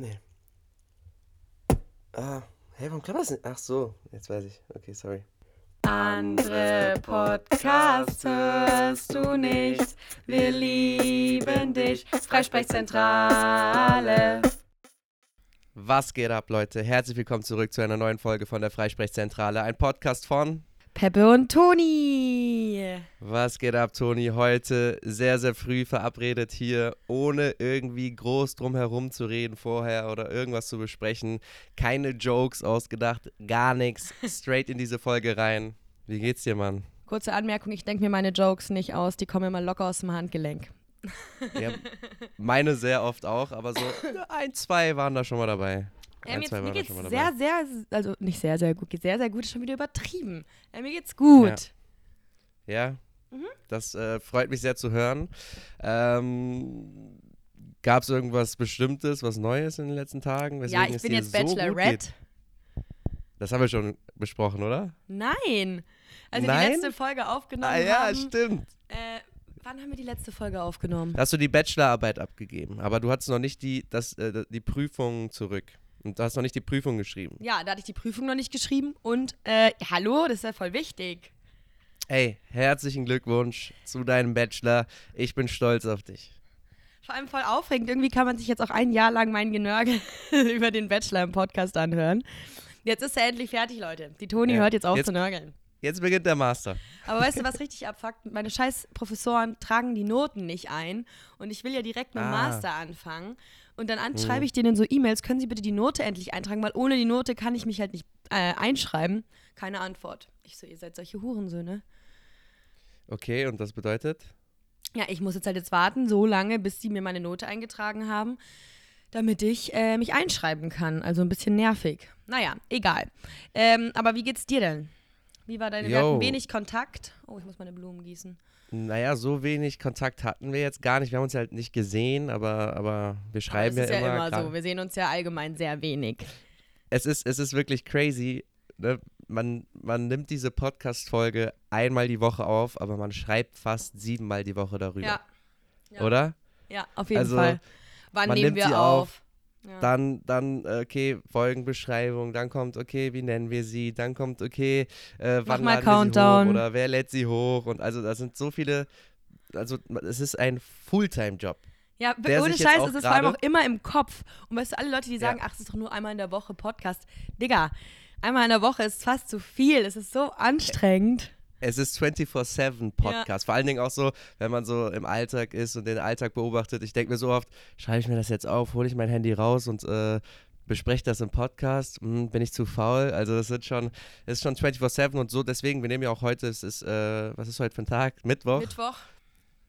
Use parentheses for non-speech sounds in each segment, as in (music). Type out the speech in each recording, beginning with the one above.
Nee. Ah, hey, warum klappt das nicht? Ach so, jetzt weiß ich. Okay, sorry. Andere Podcasts hörst du nicht. Wir lieben dich. Freisprechzentrale. Was geht ab, Leute? Herzlich willkommen zurück zu einer neuen Folge von der Freisprechzentrale. Ein Podcast von Peppe und Toni. Was geht ab, Toni? Heute sehr, sehr früh verabredet hier, ohne irgendwie groß drum herum zu reden vorher oder irgendwas zu besprechen. Keine Jokes ausgedacht, gar nichts. Straight in diese Folge rein. Wie geht's dir, Mann? Kurze Anmerkung, ich denke mir meine Jokes nicht aus, die kommen immer locker aus dem Handgelenk. Ja, meine sehr oft auch, aber so (laughs) ein, zwei waren da schon mal dabei. Ähm, Ein, jetzt, mir geht's sehr, sehr, also nicht sehr, sehr gut, geht sehr, sehr gut, ist schon wieder übertrieben. Äh, mir geht's gut. Ja, Mhm. das äh, freut mich sehr zu hören. Ähm, Gab es irgendwas Bestimmtes, was Neues in den letzten Tagen? Ja, ich bin jetzt so Bachelorette. geht? Das haben wir schon besprochen, oder? Nein. Als wir Nein? die letzte Folge aufgenommen ah ja, haben. stimmt. Äh, wann haben wir die letzte Folge aufgenommen? Da hast du die Bachelorarbeit abgegeben, aber du hattest noch nicht die, das, äh, die Prüfung zurück. Und du hast noch nicht die Prüfung geschrieben. Ja, da hatte ich die Prüfung noch nicht geschrieben und äh, hallo, das ist ja voll wichtig. Ey, herzlichen Glückwunsch zu deinem Bachelor. Ich bin stolz auf dich. Vor allem voll aufregend. Irgendwie kann man sich jetzt auch ein Jahr lang mein Genörgel (laughs) über den Bachelor im Podcast anhören. Jetzt ist er endlich fertig, Leute. Die Toni Ja, hört jetzt auf jetzt- zu nörgeln. Jetzt beginnt der Master. Aber weißt du, was richtig abfuckt? Meine scheiß Professoren tragen die Noten nicht ein und ich will ja direkt mit dem Ah. Master anfangen. Und dann an, schreibe ich denen so E-Mails, können Sie bitte die Note endlich eintragen, weil ohne die Note kann ich mich halt nicht äh, einschreiben. Keine Antwort. Ich so, ihr seid solche Hurensöhne. Okay, und das bedeutet? Ja, ich muss jetzt halt jetzt warten, so lange, bis sie mir meine Note eingetragen haben, damit ich äh, mich einschreiben kann. Also ein bisschen nervig. Naja, egal. Ähm, aber wie geht's dir denn? Wie war deine, wir Yo. hatten wenig Kontakt. Oh, ich muss meine Blumen gießen. Naja, so wenig Kontakt hatten wir jetzt gar nicht. Wir haben uns halt nicht gesehen, aber, aber wir Aber schreiben das ist ja, ja immer. immer so. Wir sehen uns ja allgemein sehr wenig. Es, ist, es ist wirklich crazy. Ne? Man, man nimmt diese Podcast-Folge einmal die Woche auf, aber man schreibt fast siebenmal die Woche darüber. Ja. Ja. Oder? Ja, auf jeden Also, Fall. Wann nehmen wir auf, auf? Ja. Dann, dann, äh, okay, Folgenbeschreibung, dann kommt, okay, wie nennen wir sie, dann kommt, okay, äh, wann mal laden wir sie Countdown. hoch oder wer lädt sie hoch und also da sind so viele, also es ist ein Fulltime-Job. Ja, der ohne Scheiß auch ist es vor allem auch immer im Kopf. Und weißt du, alle Leute, die Ja. sagen, ach, es ist doch nur einmal in der Woche Podcast. Digga, einmal in der Woche ist fast zu viel. Es ist so anstrengend. Es ist 24-7 Podcast. Vor allen Dingen auch so, wenn man so im Alltag ist und den Alltag beobachtet. Ich denke mir so oft, schreibe ich mir das jetzt auf, hole ich mein Handy raus und äh, bespreche das im Podcast. Hm, bin ich zu faul? Also das sind schon, das ist schon 24-7 und so. Deswegen, wir nehmen ja auch heute, es ist, äh, was ist heute für ein Tag? Mittwoch. Mittwoch.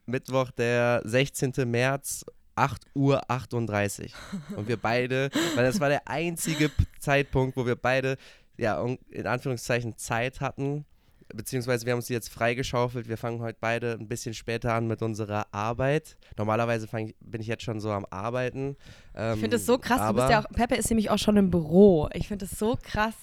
Mittwoch, der 16. März, 8 Uhr 38. Und wir beide, (laughs) weil das war der einzige Zeitpunkt, wo wir beide, ja, in Anführungszeichen Zeit hatten, beziehungsweise wir haben uns die jetzt freigeschaufelt. Wir fangen heute beide ein bisschen später an mit unserer Arbeit. Normalerweise ich, bin ich jetzt schon so am Arbeiten. Ähm, Ich finde das so krass. Du bist ja auch, Peppe ist nämlich auch schon im Büro. Ich finde das so krass.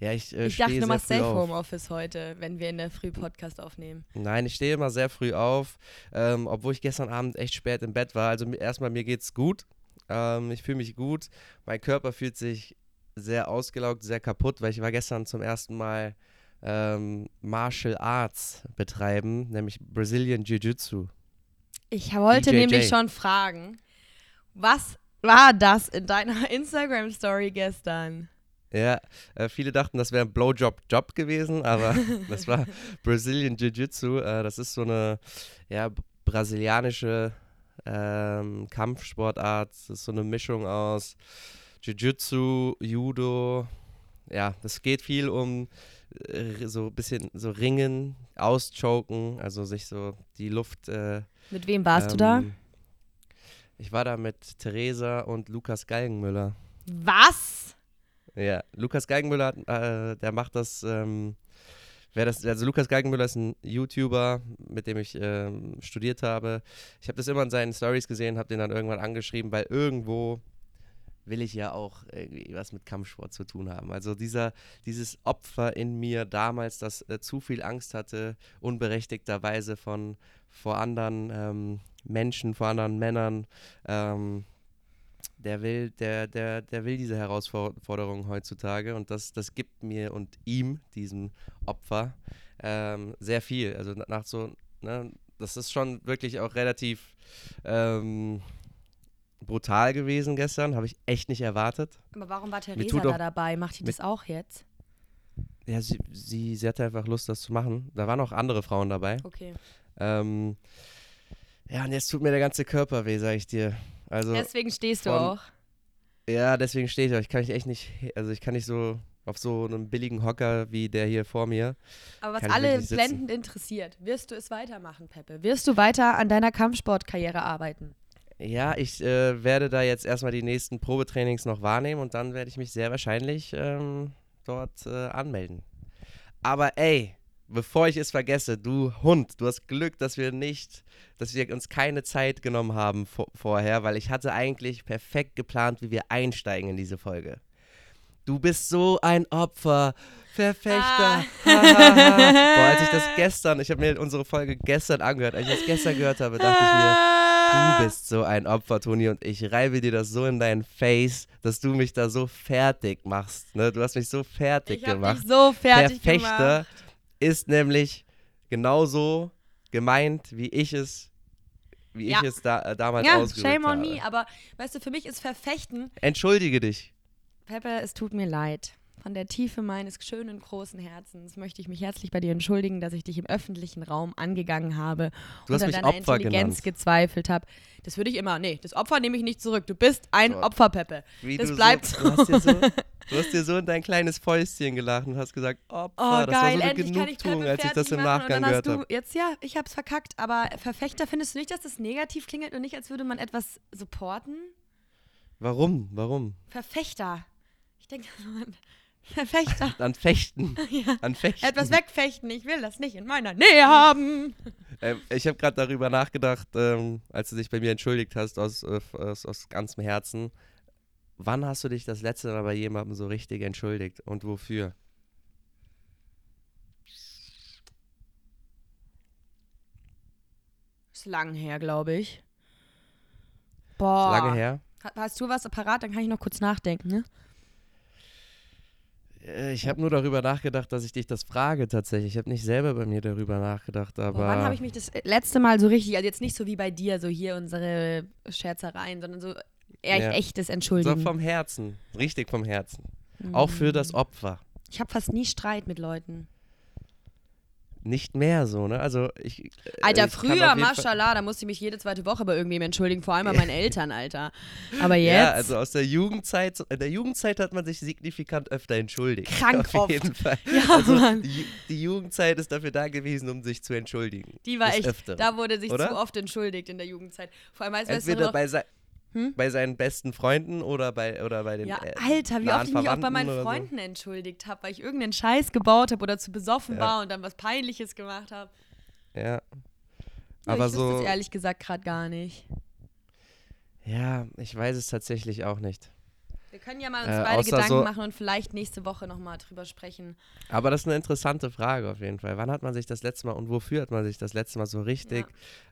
ja, ich, äh, ich dachte, du machst Safe auf. Homeoffice heute, wenn wir in der Früh Podcast aufnehmen. Nein, ich stehe immer sehr früh auf, ähm, obwohl ich gestern Abend echt spät im Bett war. Also erstmal, mir geht's gut. Ähm, ich fühle mich gut. Mein Körper fühlt sich sehr ausgelaugt, sehr kaputt, weil ich war gestern zum ersten Mal ähm, Martial Arts betreiben, nämlich Brazilian Jiu-Jitsu. Ich wollte BJJ. nämlich schon fragen, was war das in deiner (laughs) Instagram-Story gestern? Ja, äh, viele dachten, das wäre ein Blowjob-Job gewesen, aber (laughs) (laughs) das war Brazilian Jiu-Jitsu. Äh, das ist so eine ja, brasilianische ähm, Kampfsportart. Das ist so eine Mischung aus Jiu-Jitsu, Judo. Ja, das geht viel um so ein bisschen so Ringen, Auschoken, also sich so die Luft. Äh, Mit wem warst du da? ähm, Ich war da mit Theresa und Lukas Galgenmüller. Was? Ja, Lukas Geigenmüller, äh, der macht das, ähm, wer das, also Lukas Geigenmüller ist ein YouTuber, mit dem ich ähm, studiert habe. Ich habe das immer in seinen Stories gesehen, habe den dann irgendwann angeschrieben, weil irgendwo will ich ja auch irgendwie was mit Kampfsport zu tun haben. Also dieser, dieses Opfer in mir damals, das äh, zu viel Angst hatte, unberechtigterweise von vor anderen ähm, Menschen, vor anderen Männern, ähm, der will, der, der, der will diese Herausforderung heutzutage und das, das gibt mir und ihm, diesem Opfer, ähm, sehr viel. Also nach so, ne, das ist schon wirklich auch relativ ähm, brutal gewesen gestern, habe ich echt nicht erwartet. Aber warum war Theresa da dabei? Macht die das auch jetzt? Ja, sie, sie, sie hatte einfach Lust, das zu machen. Da waren auch andere Frauen dabei. Okay. Ähm, ja, und jetzt tut mir der ganze Körper weh, sag ich dir. Also deswegen stehst du von, auch. Ja, deswegen stehe ich auch. Ich kann mich echt nicht, also ich kann nicht so auf so einem billigen Hocker wie der hier vor mir. Aber was alle blendend interessiert, wirst du es weitermachen, Peppe? Wirst du weiter an deiner Kampfsportkarriere arbeiten? Ja, ich äh, werde da jetzt erstmal die nächsten Probetrainings noch wahrnehmen und dann werde ich mich sehr wahrscheinlich ähm, dort äh, anmelden. Aber ey, bevor ich es vergesse, du Hund, du hast Glück, dass wir nicht, dass wir uns keine Zeit genommen haben vor, vorher, weil ich hatte eigentlich perfekt geplant, wie wir einsteigen in diese Folge. Du bist so ein Opfer, Verfechter. Ah. (laughs) Boah, als ich das (laughs) gestern, ich habe mir unsere Folge gestern angehört, als ich das gestern gehört habe, dachte ich mir, du ah. bist so ein Opfer, Toni, und ich reibe dir das so in dein Face, dass du mich da so fertig machst. Ne? Du hast mich so fertig ich gemacht. Dich so fertig Verfechter gemacht. ist nämlich genauso gemeint, wie ich es wie ja. ich es da, äh, damals ja, ausgedrückt shame on habe. me, aber weißt du, für mich ist Verfechten. Entschuldige dich. Pepe, es tut mir leid. Von der Tiefe meines schönen großen Herzens möchte ich mich herzlich bei dir entschuldigen, dass ich dich im öffentlichen Raum angegangen habe du und an deiner Opfer Intelligenz genannt. gezweifelt habe. Das würde ich immer. Nee, das Opfer nehme ich nicht zurück. Du bist ein so. Opfer, Peppe. Wie das bleibt so. Du hast, dir (laughs) so, du hast dir so in dein kleines Fäustchen gelacht und hast gesagt, Opfer, oh, das geil, war so eine endlich Genugtuung, als ich das im Nachgang gehört habe. Jetzt ja, ich habe es verkackt, aber Verfechter, findest du nicht, dass das negativ klingelt und nicht, als würde man etwas supporten? Warum? Warum? Verfechter. Ich denke, (laughs) Verfechter. (laughs) An Fechten. (laughs) ja. An Fechten. Etwas wegfechten. Ich will das nicht in meiner Nähe haben. Ähm, ich habe gerade darüber nachgedacht, ähm, als du dich bei mir entschuldigt hast, aus, äh, aus, aus ganzem Herzen. Wann hast du dich das letzte Mal bei jemandem so richtig entschuldigt und wofür? Ist lang her, glaube ich. Boah. Ist lange her? Hast du was parat? Dann kann ich noch kurz nachdenken, ne? Äh, ich habe nur darüber nachgedacht, dass ich dich das frage tatsächlich. Ich habe nicht selber bei mir darüber nachgedacht, aber. Wann habe ich mich das letzte Mal so richtig, also jetzt nicht so wie bei dir, so hier unsere Scherzereien, sondern so eher ja. echtes Entschuldigen. So vom Herzen, richtig vom Herzen. Mhm. Auch für das Opfer. Ich habe fast nie Streit mit Leuten nicht mehr so, ne? Also ich. Äh, Alter, ich früher, mashallah, da musste ich mich jede zweite Woche bei irgendwem entschuldigen, vor allem bei meinen Eltern, Alter. (laughs) Aber jetzt. Ja, also aus der Jugendzeit, in der Jugendzeit hat man sich signifikant öfter entschuldigt. Krank (laughs) Auf jeden Fall. (laughs) Ja, also Mann. Die, die, Jugendzeit ist dafür da gewesen, um sich zu entschuldigen. Die war echt. Öfter. Da wurde sich Oder? zu oft entschuldigt in der Jugendzeit. Vor allem als Entweder noch, bei, hm? Bei seinen besten Freunden oder bei, oder bei den. Ja, äh, Alter, wie oft ich mich auch bei meinen Freunden so. entschuldigt habe, weil ich irgendeinen Scheiß gebaut habe oder zu besoffen ja. war und dann was Peinliches gemacht habe. Ja. ja. Aber ich so. das ehrlich gesagt gerade gar nicht. Ja, ich weiß es tatsächlich auch nicht. Wir können ja mal uns äh, beide Gedanken so machen und vielleicht nächste Woche nochmal drüber sprechen. Aber das ist eine interessante Frage auf jeden Fall. Wann hat man sich das letzte Mal und wofür hat man sich das letzte Mal so richtig,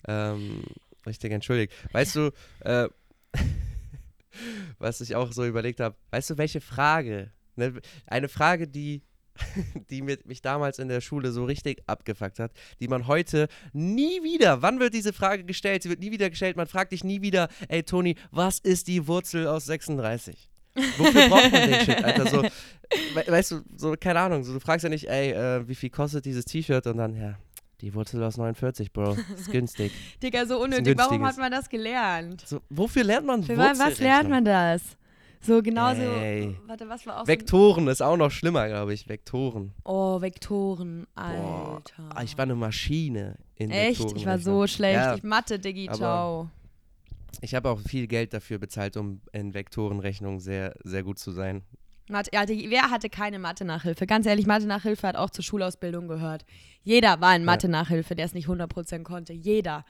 ja. ähm, richtig entschuldigt? Weißt du, äh, (laughs) was ich auch so überlegt habe. Weißt du, welche Frage? Ne, eine Frage, die, (laughs) die mich damals in der Schule so richtig abgefuckt hat, die man heute nie wieder, wann wird diese Frage gestellt? Sie wird nie wieder gestellt. Man fragt dich nie wieder, ey Toni, was ist die Wurzel aus 36? Wofür braucht man den Shit, Alter? So, we weißt du, so, keine Ahnung, so, du fragst ja nicht, ey, äh, wie viel kostet dieses T-Shirt? Und dann, ja, die Wurzel aus 49, Bro. Ist (laughs) günstig. Digga, so unnötig. Warum hat man das gelernt? So, wofür lernt man Für Was lernt man das? So genauso. Ey. Warte, was war auch Vektoren so ist auch noch schlimmer, glaube ich. Vektoren. Oh, Vektoren, Alter. Boah, ich war eine Maschine in Echt? Vektoren. Ich war so schlecht. Ja, ich Mathe, Diggi, ciao. Ich habe auch viel Geld dafür bezahlt, um in Vektorenrechnung sehr, sehr gut zu sein. Mathe, die, wer hatte keine Mathe-Nachhilfe? Ganz ehrlich, Mathe-Nachhilfe hat auch zur Schulausbildung gehört. Jeder war in Mathe-Nachhilfe, der es nicht 100% konnte. Jeder.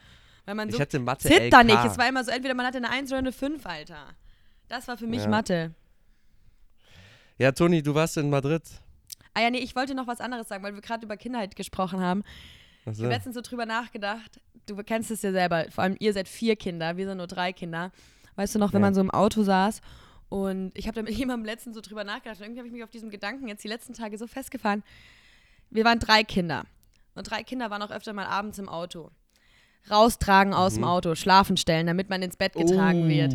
Weil man so ich hatte Mathe zit da nicht. Es war immer so, entweder man hatte eine 1 oder eine 5, Alter. Das war für mich ja. Mathe. Ja, Toni, du warst in Madrid. Ah ja, nee, ich wollte noch was anderes sagen, weil wir gerade über Kindheit gesprochen haben. So. Ich habe letztens so drüber nachgedacht. Du kennst es ja selber. Vor allem ihr seid vier Kinder, wir sind nur drei Kinder. Weißt du noch, wenn Ja. man so im Auto saß und ich habe da mit (laughs) jemandem letztens so drüber nachgedacht und irgendwie habe ich mich auf diesem Gedanken jetzt die letzten Tage so festgefahren. Wir waren drei Kinder und drei Kinder waren auch öfter mal abends im Auto. Raustragen aus dem Mhm. Auto, schlafen stellen, damit man ins Bett getragen Oh. wird.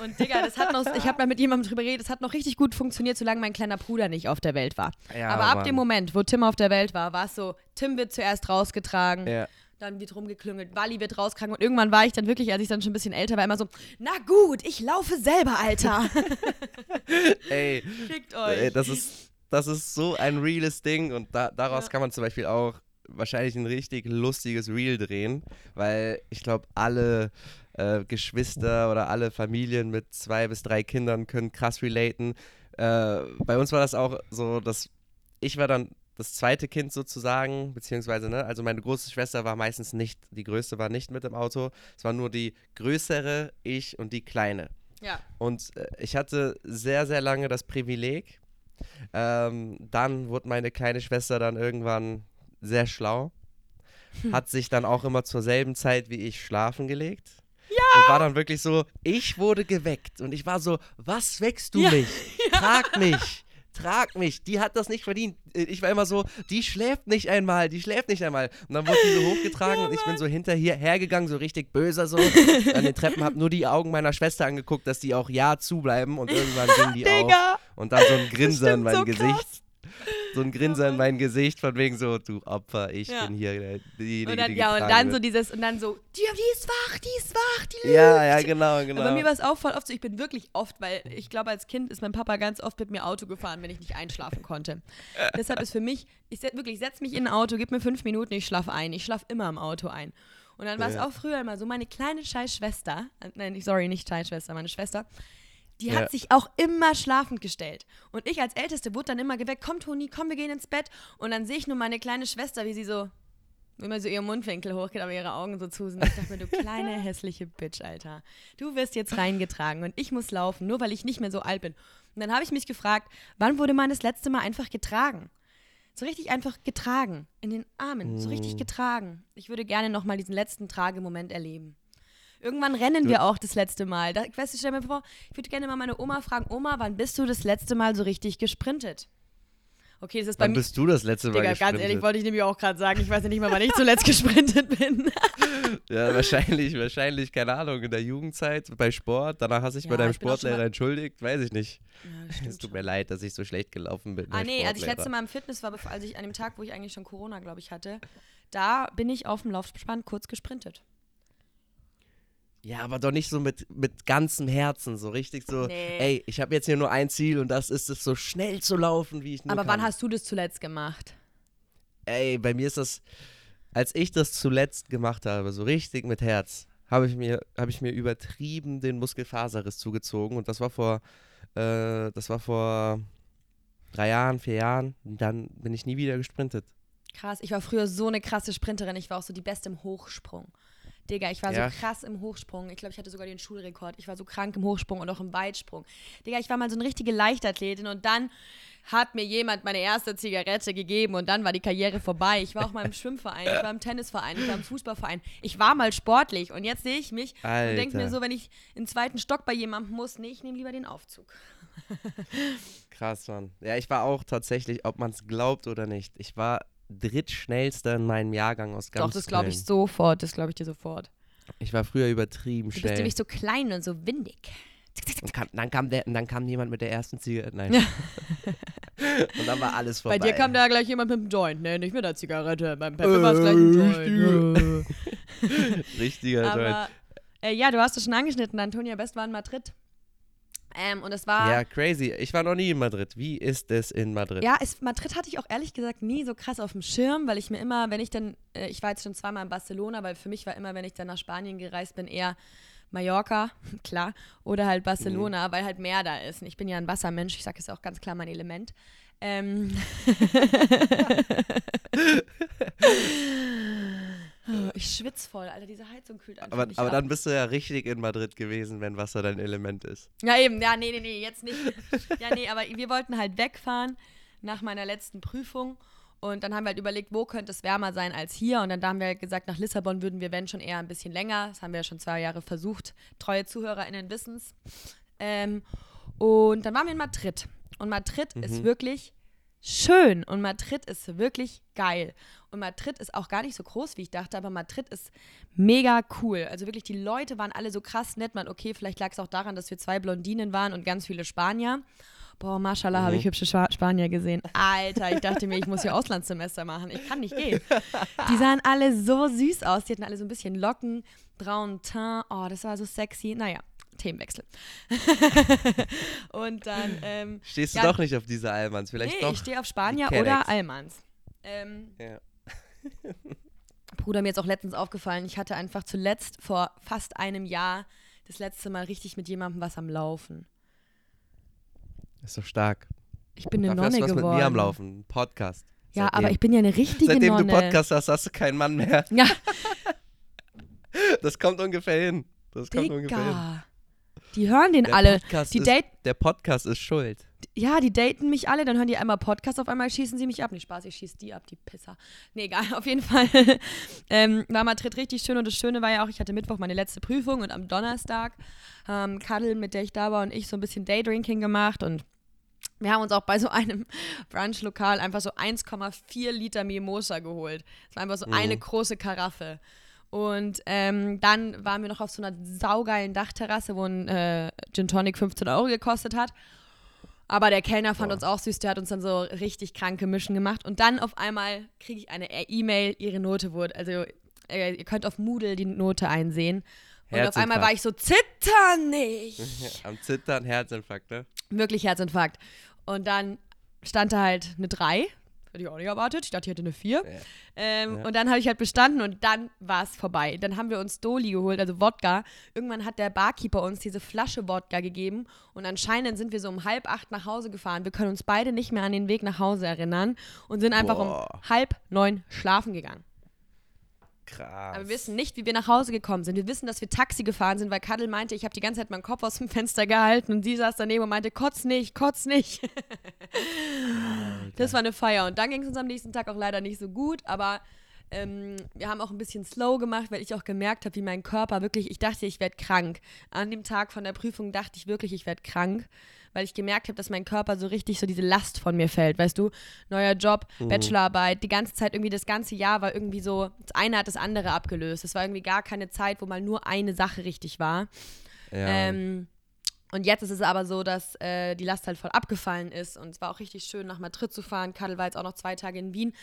Und Digga, das hat noch, ich habe da mit jemandem drüber geredet, das hat noch richtig gut funktioniert, solange mein kleiner Bruder nicht auf der Welt war. Ja, Aber ab Mann. dem Moment, wo Tim auf der Welt war, war es so, Tim wird zuerst rausgetragen, Ja. Dann wird rumgeklüngelt, Wally wird rausgetragen und irgendwann war ich dann wirklich, als ich dann schon ein bisschen älter war, immer so, na gut, ich laufe selber, Alter. (laughs) Ey, ey, euch. das ist, das ist so ein reales Ding und da, daraus Ja. kann man zum Beispiel auch wahrscheinlich ein richtig lustiges Reel drehen, weil ich glaube, alle äh, Geschwister oder alle Familien mit zwei bis drei Kindern können krass relaten. Äh, bei uns war das auch so, dass ich war dann das zweite Kind sozusagen, beziehungsweise, ne, also meine große Schwester war meistens nicht, die größte war nicht mit im Auto, es war nur die größere, ich und die kleine. ja. Und äh, ich hatte sehr, sehr lange das Privileg. Ähm, dann wurde meine kleine Schwester dann irgendwann sehr schlau. Hat sich dann auch immer zur selben Zeit wie ich schlafen gelegt. Ja! Und war dann wirklich so, ich wurde geweckt. Und ich war so, was weckst du Ja. mich? (laughs) Trag mich. Trag mich, die hat das nicht verdient. Äh, Ich war immer so, die schläft nicht einmal, die schläft nicht einmal. Und dann wurde die so (laughs) hochgetragen und ich bin so hinterher hergegangen, so richtig böse so (laughs) an den Treppen, hab nur die Augen meiner Schwester angeguckt, dass die auch ja zubleiben und irgendwann ging die (laughs) auf. Digga. Und dann so ein Grinsen in stimmt mein so Gesicht. krass. So ein Grinsen in mein Gesicht von wegen so, du Opfer, ich Ja. bin hier diejenige, Und dann, die ja, und dann so wird. dieses, und dann so, die, die ist wach, die ist wach, die lügt. Ja, ja, genau, genau. Aber bei mir war es auch voll oft so, ich bin wirklich oft, weil ich glaube, als Kind ist mein Papa ganz oft mit mir Auto gefahren, wenn ich nicht einschlafen konnte. (laughs) Deshalb ist für mich, ich wirklich, setz mich in ein Auto, gib mir fünf Minuten, ich schlafe ein. Ich schlafe immer im Auto ein. Und dann war es Ja. auch früher immer so, meine kleine Scheißschwester, äh, nein, sorry, nicht Scheißschwester, meine Schwester, die Ja. hat sich auch immer schlafend gestellt. Und ich als Älteste wurde dann immer geweckt, komm Toni, komm, wir gehen ins Bett. Und dann sehe ich nur meine kleine Schwester, wie sie so, immer so ihr Mundwinkel hochgeht, aber ihre Augen so zu sind. Ich dachte mir, du kleine (laughs) hässliche Bitch, Alter. Du wirst jetzt reingetragen und ich muss laufen, nur weil ich nicht mehr so alt bin. Und dann habe ich mich gefragt, wann wurde man das letzte Mal einfach getragen? So richtig einfach getragen, in den Armen, so richtig Mm. getragen. Ich würde gerne nochmal diesen letzten Tragemoment erleben. Irgendwann rennen wir auch das letzte Mal. Da, weißt du, stell mir vor, ich würde gerne mal meine Oma fragen, Oma, wann bist du das letzte Mal so richtig gesprintet? Okay, das ist bei Wann mir. bist du das letzte Mal Digga, ganz gesprintet? ehrlich, wollte ich nämlich auch gerade sagen. Ich weiß ja nicht mal, wann ich zuletzt (laughs) gesprintet bin. Ja, wahrscheinlich, wahrscheinlich, keine Ahnung, in der Jugendzeit, bei Sport. Danach hast du dich Ja, bei deinem Sportlehrer entschuldigt, weiß ich nicht. Ja, (laughs) Es tut mir leid, dass ich so schlecht gelaufen bin. Ah, nee, als ich letzte Mal im Fitness war, bevor, als ich an dem Tag, wo ich eigentlich schon Corona, glaube ich, hatte, da bin ich auf dem Laufspann kurz gesprintet. Ja, aber doch nicht so mit, mit ganzem Herzen, so richtig so, Nee. ey, ich habe jetzt hier nur ein Ziel und das ist es, so schnell zu laufen, wie ich nur Aber kann. wann hast du das zuletzt gemacht? Ey, bei mir ist das, als ich das zuletzt gemacht habe, so richtig mit Herz, habe ich mir, habe ich mir übertrieben den Muskelfaserriss zugezogen und das war vor, äh, das war vor drei Jahren, vier Jahren. Dann bin ich nie wieder gesprintet. Krass, ich war früher so eine krasse Sprinterin. Ich war auch so die Beste im Hochsprung. Digga, ich war Ja. so krass im Hochsprung. Ich glaube, ich hatte sogar den Schulrekord. Ich war so krank im Hochsprung und auch im Weitsprung. Digga, ich war mal so eine richtige Leichtathletin und dann hat mir jemand meine erste Zigarette gegeben und dann war die Karriere vorbei. Ich war auch mal im (laughs) Schwimmverein, ich war im Tennisverein, ich war im Fußballverein. Ich war mal sportlich und jetzt sehe ich mich und denke mir Alter. so, wenn ich in den zweiten Stock bei jemandem muss, nee, ich nehme lieber den Aufzug. Krass, Mann. Ja, ich war auch tatsächlich, ob man es glaubt oder nicht, ich war drittschnellster in meinem Jahrgang aus ganz Doch, das glaube ich sofort, das glaube ich dir sofort. Ich war früher übertrieben Du bist schnell. nämlich so klein und so windig. Und kam, dann, kam der, dann kam jemand mit der ersten Zigarette. Nein. (laughs) und dann war alles vorbei. Bei dir kam da gleich jemand mit dem Joint, ne? Nicht mit der Zigarette. Beim Peppe war es gleich ein Joint. (laughs) Richtiger Joint. Aber äh, ja, du hast es schon angeschnitten. Antonia Best war in Madrid. Ähm, und es war. Ja, crazy. Ich war noch nie in Madrid. Wie ist es in Madrid? Ja, es, Madrid hatte ich auch ehrlich gesagt nie so krass auf dem Schirm, weil ich mir immer, wenn ich dann, äh, ich war jetzt schon zweimal in Barcelona, weil für mich war immer, wenn ich dann nach Spanien gereist bin, eher Mallorca, (laughs) klar, oder halt Barcelona, weil halt Meer da ist. Und ich bin ja ein Wassermensch, ich sage es auch ganz klar mein Element. Ähm (laughs) (laughs) Oh, (laughs) ich schwitze voll, Alter, diese Heizung kühlt einfach aber nicht aber ab. dann bist du ja richtig in Madrid gewesen, wenn Wasser dein Element ist. Ja, eben, ja, nee, nee, nee, jetzt nicht. Ja, nee, aber wir wollten halt wegfahren nach meiner letzten Prüfung Und dann haben wir halt überlegt, wo könnte es wärmer sein als hier. Und dann haben wir halt gesagt, nach Lissabon würden wir, wenn schon eher ein bisschen länger. Das haben wir ja schon zwei Jahre versucht. Treue ZuhörerInnen wissen es. Ähm, und dann waren wir in Madrid. Und Madrid Mhm. ist wirklich schön. Und Madrid ist wirklich geil. Und Madrid ist auch gar nicht so groß, wie ich dachte, aber Madrid ist mega cool. Also wirklich, die Leute waren alle so krass nett. Man, okay, vielleicht lag es auch daran, dass wir zwei Blondinen waren und ganz viele Spanier. Boah, Mashallah, habe Mhm. ich hübsche Spa Spanier gesehen. Alter, ich dachte mir, ich muss hier Auslandssemester machen. Ich kann nicht gehen. Die sahen alle so süß aus. Die hatten alle so ein bisschen Locken, braunen Teint. Oh, das war so sexy. Naja, Themenwechsel. (laughs) und dann, ähm, Stehst du Ja. doch nicht auf diese Almans? Vielleicht nee, doch. ich stehe auf Spanier oder. Almans. Ähm, Ja. Bruder, mir ist auch letztens aufgefallen, ich hatte einfach zuletzt vor fast einem Jahr das letzte Mal richtig mit jemandem was am Laufen. Ist doch stark. Ich bin eine Dafür hast Nonne du was geworden. mit mir am Laufen. Podcast. Ja, Seitdem- aber ich bin ja eine richtige Seitdem Nonne. du Podcast hast, hast du keinen Mann mehr. Ja, (laughs) Das kommt ungefähr hin. Das kommt ungefähr hin. Die hören den Der alle. Podcast Die ist, date, der Podcast ist schuld. ja, die daten mich alle, dann hören die einmal Podcast, auf einmal schießen sie mich ab. Nee, Spaß, ich schieße die ab, die Pisser. Nee, egal, (laughs) auf jeden Fall. (laughs) ähm, war Madrid richtig schön und das Schöne war ja auch, ich hatte Mittwoch meine letzte Prüfung und am Donnerstag haben Kadel, mit der ich da war, und ich so ein bisschen Daydrinking gemacht und wir haben uns auch bei so einem (laughs) Brunch-Lokal einfach so 1,4 Liter Mimosa geholt. Das war einfach so Mhm. eine große Karaffe. Und ähm, dann waren wir noch auf so einer saugeilen Dachterrasse, wo ein äh, Gin Tonic 15 Euro gekostet hat. Aber der Kellner fand Boah. uns auch süß, der hat uns dann so richtig kranke Mischen gemacht. Und dann auf einmal kriege ich eine E-Mail, ihre Note wurde. Also äh, ihr könnt auf Moodle die Note einsehen. Und auf einmal war ich so, zitter nicht. Am Zittern, Herzinfarkt, ne? Wirklich Herzinfarkt. Und dann stand da halt eine 3. Hätte ich auch nicht erwartet. Ich dachte, ich hätte eine 4. Ja. Ähm, Ja. Und dann habe ich halt bestanden und dann war es vorbei. Dann haben wir uns Doli geholt, also Wodka. Irgendwann hat der Barkeeper uns diese Flasche Wodka gegeben und anscheinend sind wir so um halb acht nach Hause gefahren. Wir können uns beide nicht mehr an den Weg nach Hause erinnern und sind einfach Boah. um halb neun schlafen gegangen. Krass. Aber wir wissen nicht, wie wir nach Hause gekommen sind. Wir wissen, dass wir Taxi gefahren sind, weil Kadel meinte, ich habe die ganze Zeit meinen Kopf aus dem Fenster gehalten und sie saß daneben und meinte, kotz nicht, kotz nicht. das war eine Feier. Und dann ging es uns am nächsten Tag auch leider nicht so gut, aber ähm, wir haben auch ein bisschen slow gemacht, weil ich auch gemerkt habe, wie mein Körper wirklich, ich dachte, ich werde krank. An dem Tag von der Prüfung dachte ich wirklich, ich werde krank, weil ich gemerkt habe, dass mein Körper so richtig so diese Last von mir fällt, weißt du? Neuer Job, Bachelorarbeit, die ganze Zeit irgendwie das ganze Jahr war irgendwie so, das eine hat das andere abgelöst. Es war irgendwie gar keine Zeit, wo mal nur eine Sache richtig war. Ja. Ähm, und jetzt ist es aber so, dass äh, die Last halt voll abgefallen ist. Und es war auch richtig schön, nach Madrid zu fahren. Kadel war jetzt auch noch zwei Tage in Wien.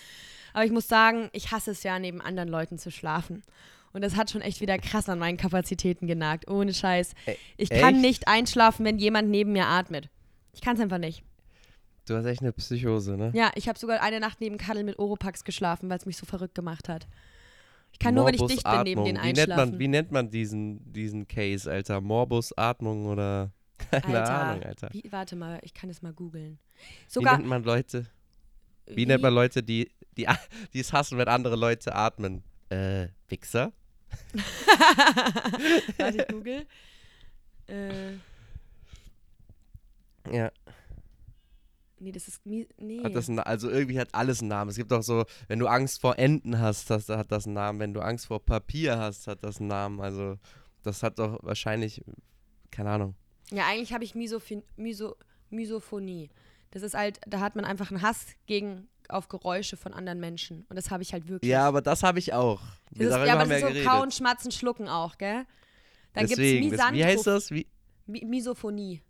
Aber ich muss sagen, ich hasse es ja, neben anderen Leuten zu schlafen. Und das hat schon echt wieder krass an meinen Kapazitäten genagt. Ohne Scheiß. Ich kann echt? nicht einschlafen, wenn jemand neben mir atmet. Ich kann es einfach nicht. du hast echt eine Psychose, ne? Ja, ich habe sogar eine Nacht neben Kadel mit Oropax geschlafen, weil es mich so verrückt gemacht hat. Ich kann nur, wenn ich dicht bin, neben den wie nennt, einschlafen. man, wie nennt man diesen, diesen Case, Alter? Morbusatmung oder. (laughs) Keine Alter, Ahnung, Alter. Wie, warte mal, ich kann es mal googeln. Wie nennt man Leute? Wie, nennt man Leute, die, die, (laughs) die es hassen, wenn andere Leute atmen? Äh, Wichser? (laughs) Warte, ich google. Äh, Ja. nee, das ist. Nee. Das also irgendwie hat alles einen Namen. Es gibt auch so, wenn du Angst vor Enten hast, das, hat das einen Namen. Wenn du Angst vor Papier hast, hat das einen Namen. Also das hat doch wahrscheinlich, keine Ahnung. ja, eigentlich habe ich Misophin Miso Misophonie. Das ist halt, da hat man einfach einen Hass gegen auf Geräusche von anderen Menschen. Und das habe ich halt wirklich. Ja, aber das habe ich auch. das ist, ja, aber das ist so geredet. Kauen, Schmatzen, Schlucken auch, gell? Dann gibt es wie heißt das? Wie, Mi Misophonie.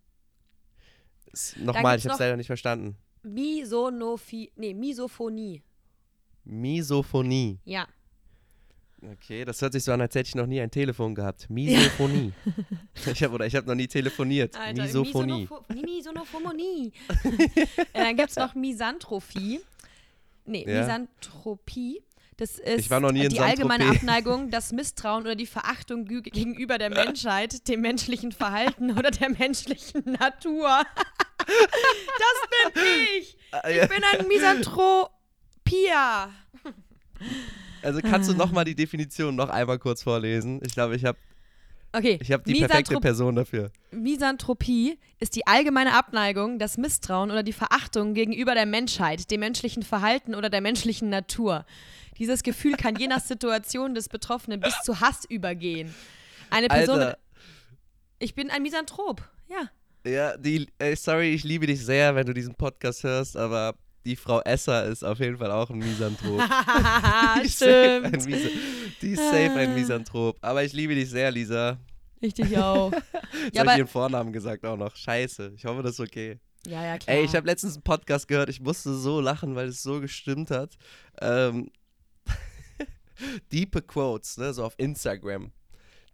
Nochmal, ich habe es leider nicht verstanden. Misonophi. Nee, Misophonie. Misophonie. Ja. Okay, das hört sich so an, als hätte ich noch nie ein Telefon gehabt. Misophonie. (laughs) ich habe oder ich habe noch nie telefoniert. Alter, Misophonie. Misonopho- Misonophonie. (laughs) äh, dann gibt es noch Misanthropie. Nee, Ja. Misanthropie. Das ist die allgemeine. Abneigung, das Misstrauen oder die Verachtung gegenüber der Menschheit, dem menschlichen Verhalten oder der menschlichen Natur. (laughs) das bin ich. Ah, Ich bin ein Misanthropia. Also kannst du Ah. noch mal die Definition noch einmal kurz vorlesen? Ich glaube, ich habe Okay. Ich habe die perfekte Misanthrop- Person dafür. Misanthropie ist die allgemeine Abneigung, das Misstrauen oder die Verachtung gegenüber der Menschheit, dem menschlichen Verhalten oder der menschlichen Natur. Dieses Gefühl kann je nach Situation des Betroffenen bis zu Hass übergehen. Eine Person. Alter. Ich bin ein Misanthrop. Ja. Ja, die, ey, sorry, ich liebe dich sehr, wenn du diesen Podcast hörst, aber die Frau Esser ist auf jeden Fall auch ein Misanthrop. (laughs) Die ist safe ein Stimmt. Misa die ist safe ein Misanthrop. Aber ich liebe dich sehr, Lisa. Ich dich auch. (laughs) Jetzt Ja, habe ich ihren Vornamen gesagt auch noch. Scheiße. Ich hoffe, das ist okay. ja, ja, klar. Ey, ich habe letztens einen Podcast gehört, ich musste so lachen, weil es so gestimmt hat. Ähm, (laughs) Diepe Quotes, ne, so auf Instagram.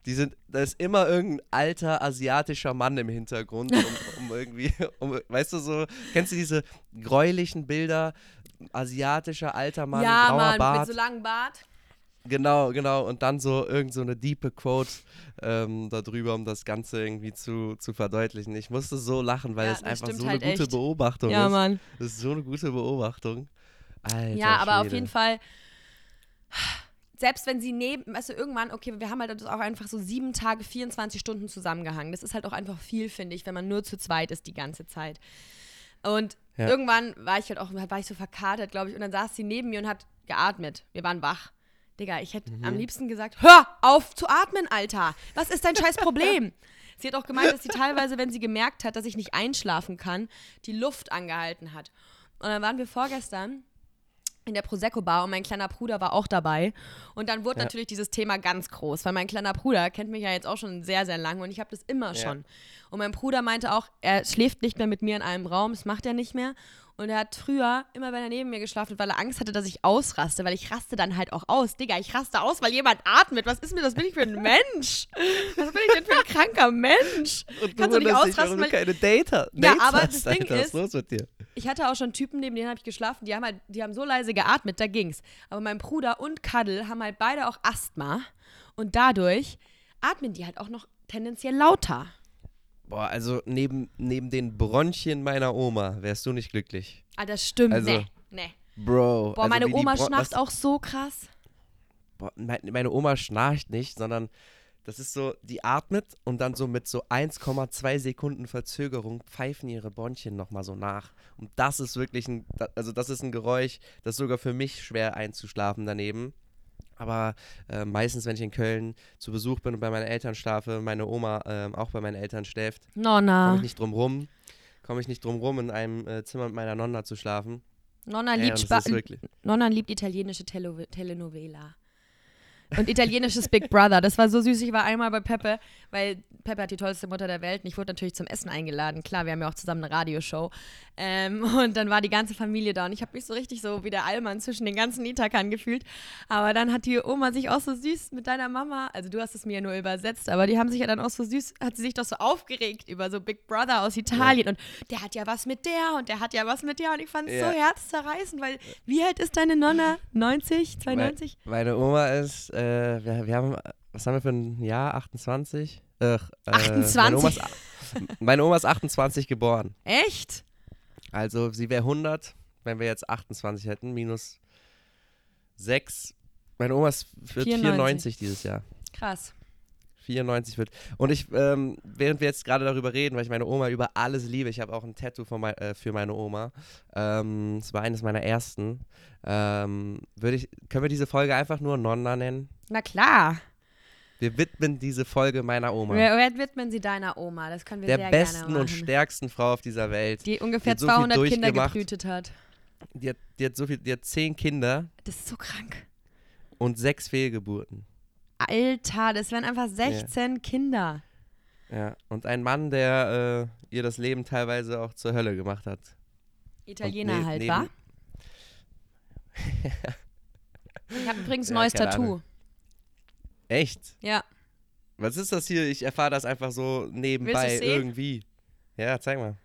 Die sind, da ist immer irgendein alter asiatischer Mann im Hintergrund, um, um irgendwie, (laughs) um, weißt du so, kennst du diese gräulichen Bilder, asiatischer alter Mann, ja, grauer Mann, Bart? mit so langem Bart. Genau, genau. Und dann so irgend so eine diepe Quote ähm, darüber, um das Ganze irgendwie zu, zu verdeutlichen. Ich musste so lachen, weil Ja, es einfach so eine halt gute echt. Beobachtung Ja, ist. Mann. Das ist so eine gute Beobachtung. Alter, Ja, aber auf Schwede. jeden Fall, selbst wenn sie neben, weißt du, irgendwann, okay, wir haben halt das auch einfach so sieben Tage, 24 Stunden zusammengehangen. Das ist halt auch einfach viel, finde ich, wenn man nur zu zweit ist die ganze Zeit. Und Ja. irgendwann war ich halt auch, war ich so verkatert, glaube ich, und dann saß sie neben mir und hat geatmet. Wir waren wach. Digga, ich hätte Mhm. am liebsten gesagt, hör auf zu atmen, Alter. Was ist dein scheiß Problem? (laughs) sie hat auch gemeint, dass sie teilweise, wenn sie gemerkt hat, dass ich nicht einschlafen kann, die Luft angehalten hat. Und dann waren wir vorgestern in der Prosecco-Bar und mein kleiner Bruder war auch dabei. Und dann wurde Ja. natürlich dieses Thema ganz groß, weil mein kleiner Bruder kennt mich ja jetzt auch schon sehr, sehr lange und ich habe das immer Ja. schon. Und mein Bruder meinte auch, er schläft nicht mehr mit mir in einem Raum, das macht er nicht mehr. Und er hat früher, immer wenn er neben mir geschlafen hat, weil er Angst hatte, dass ich ausraste, weil ich raste dann halt auch aus. Digga, ich raste aus, weil jemand atmet. Was ist mir, was bin ich für ein (laughs) Mensch? Was bin ich denn für ein kranker Mensch? Und Kannst du nicht ausrasten, warum du keine Data, Ja, Dates aber hast, das Ding Alter. Was ist- los mit dir? Ich hatte auch schon Typen, neben denen habe ich geschlafen, die haben halt, die haben so leise geatmet, da ging's. Aber mein Bruder und Cuddle haben halt beide auch Asthma und dadurch atmen die halt auch noch tendenziell lauter. Boah, also neben, neben den Bronchien meiner Oma wärst du nicht glücklich. Ah, das stimmt. Also, nee, nee. Bro. Boah, also meine Oma schnarcht was- auch so krass. Boah, mein, meine Oma schnarcht nicht, sondern das ist so, die atmet und dann so mit so 1,2 Sekunden Verzögerung pfeifen ihre Bronchien nochmal so nach. Und das ist wirklich ein, also das ist ein Geräusch, das ist sogar für mich schwer einzuschlafen daneben. Aber äh, meistens, wenn ich in Köln zu Besuch bin und bei meinen Eltern schlafe, meine Oma ähm, auch bei meinen Eltern schläft, komme ich nicht drum rum, komme ich nicht drum rum, in einem äh, Zimmer mit meiner Nonna zu schlafen. Nonna liebt, Nonna liebt italienische Tele Telenovela. Und italienisches Big Brother. Das war so süß. Ich war einmal bei Peppe, weil Peppe hat die tollste Mutter der Welt und ich wurde natürlich zum Essen eingeladen. Klar, wir haben ja auch zusammen eine Radioshow. Ähm, und dann war die ganze Familie da und ich habe mich so richtig so wie der Allmann zwischen den ganzen Itakern gefühlt. Aber dann hat die Oma sich auch so süß mit deiner Mama, also du hast es mir ja nur übersetzt, aber die haben sich ja dann auch so süß, hat sie sich doch so aufgeregt über so Big Brother aus Italien und der hat ja was mit der und der hat ja was mit der und ich fand es Ja. so herzzerreißend, weil wie alt ist deine Nonna? 90, 92? Meine Oma ist, äh, wir, wir haben, was haben wir für ein Jahr? 28? Äh, äh, 28? Meine Oma, ist, meine Oma ist 28 geboren. Echt? Also sie wäre 100, wenn wir jetzt 28 hätten, minus 6. Meine Oma ist, wird 94. 94 dieses Jahr. Krass. 94 wird. Und ich, ähm, während wir jetzt gerade darüber reden, weil ich meine Oma über alles liebe, ich habe auch ein Tattoo von mei äh, für meine Oma. Ähm, es war eines meiner ersten. Ähm, würde ich, können wir diese Folge einfach nur Nonna nennen? Na klar. Wir widmen diese Folge meiner Oma. Wer, wer widmen Sie deiner Oma? Das können wir der sehr besten gerne machen. und stärksten Frau auf dieser Welt. die ungefähr hat so viel 200 Kinder gebrütet hat. Die hat, die hat so viel, die hat zehn Kinder Das ist so krank. und sechs Fehlgeburten. Alter, das wären einfach 16 Kinder. Ja. Und ein Mann, der äh, ihr das Leben teilweise auch zur Hölle gemacht hat. Italiener ne- halt, wa? (laughs) Ich habe übrigens ein Ja, neues Tattoo. Ahnung. Echt? Ja. Was ist das hier? Ich erfahre das einfach so nebenbei irgendwie. Ja, zeig mal.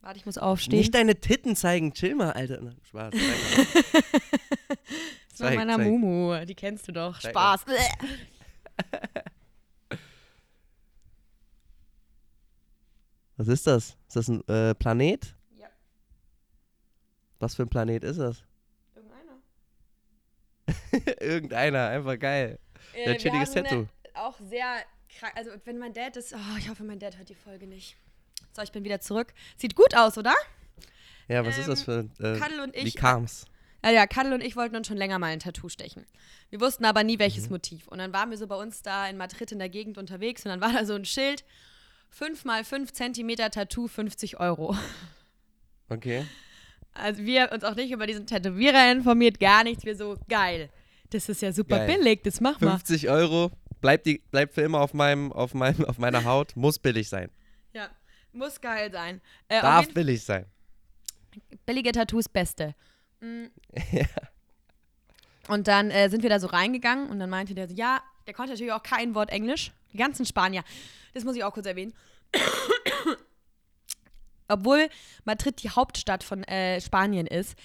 Warte, ich muss aufstehen. Nicht deine Titten zeigen, chill mal, Alter. Spaß. (laughs) War zeig, meiner zeig. Mumu. Die kennst du doch. Zeig Spaß. (laughs) Was ist das? Ist das ein äh, Planet? Ja. Was für ein Planet ist das? Irgendeiner. (laughs) Irgendeiner, einfach geil. Äh, Ja, chilliges Tattoo. Eine, auch sehr krank. Also, wenn mein Dad ist. Oh, ich hoffe, mein Dad hört die Folge nicht. So, ich bin wieder zurück. Sieht gut aus, oder? Ja, was ist das für. Äh, und wie ich. kam's? Ja, ja, Kadel und ich wollten uns schon länger mal ein Tattoo stechen. Wir wussten aber nie, Mhm. welches Motiv. Und dann waren wir so bei uns da in Madrid in der Gegend unterwegs und dann war da so ein Schild: 5 mal 5 Zentimeter Tattoo, 50 Euro. Okay. Also wir uns auch nicht über diesen Tätowierer informiert, gar nichts. Wir so, geil. Das ist ja super Geil. billig, das machen wir. 50 Euro, bleibt, die, bleibt für immer auf, meinem, auf, meinem, auf meiner Haut, muss billig sein. Ja, muss geil sein. Äh, Darf billig sein. billige Tattoos beste. (laughs) Und dann äh, sind wir da so reingegangen und dann meinte der so, ja, der konnte natürlich auch kein Wort Englisch. Die ganzen Spanier. Das muss ich auch kurz erwähnen. (coughs) Obwohl Madrid die Hauptstadt von äh, Spanien ist,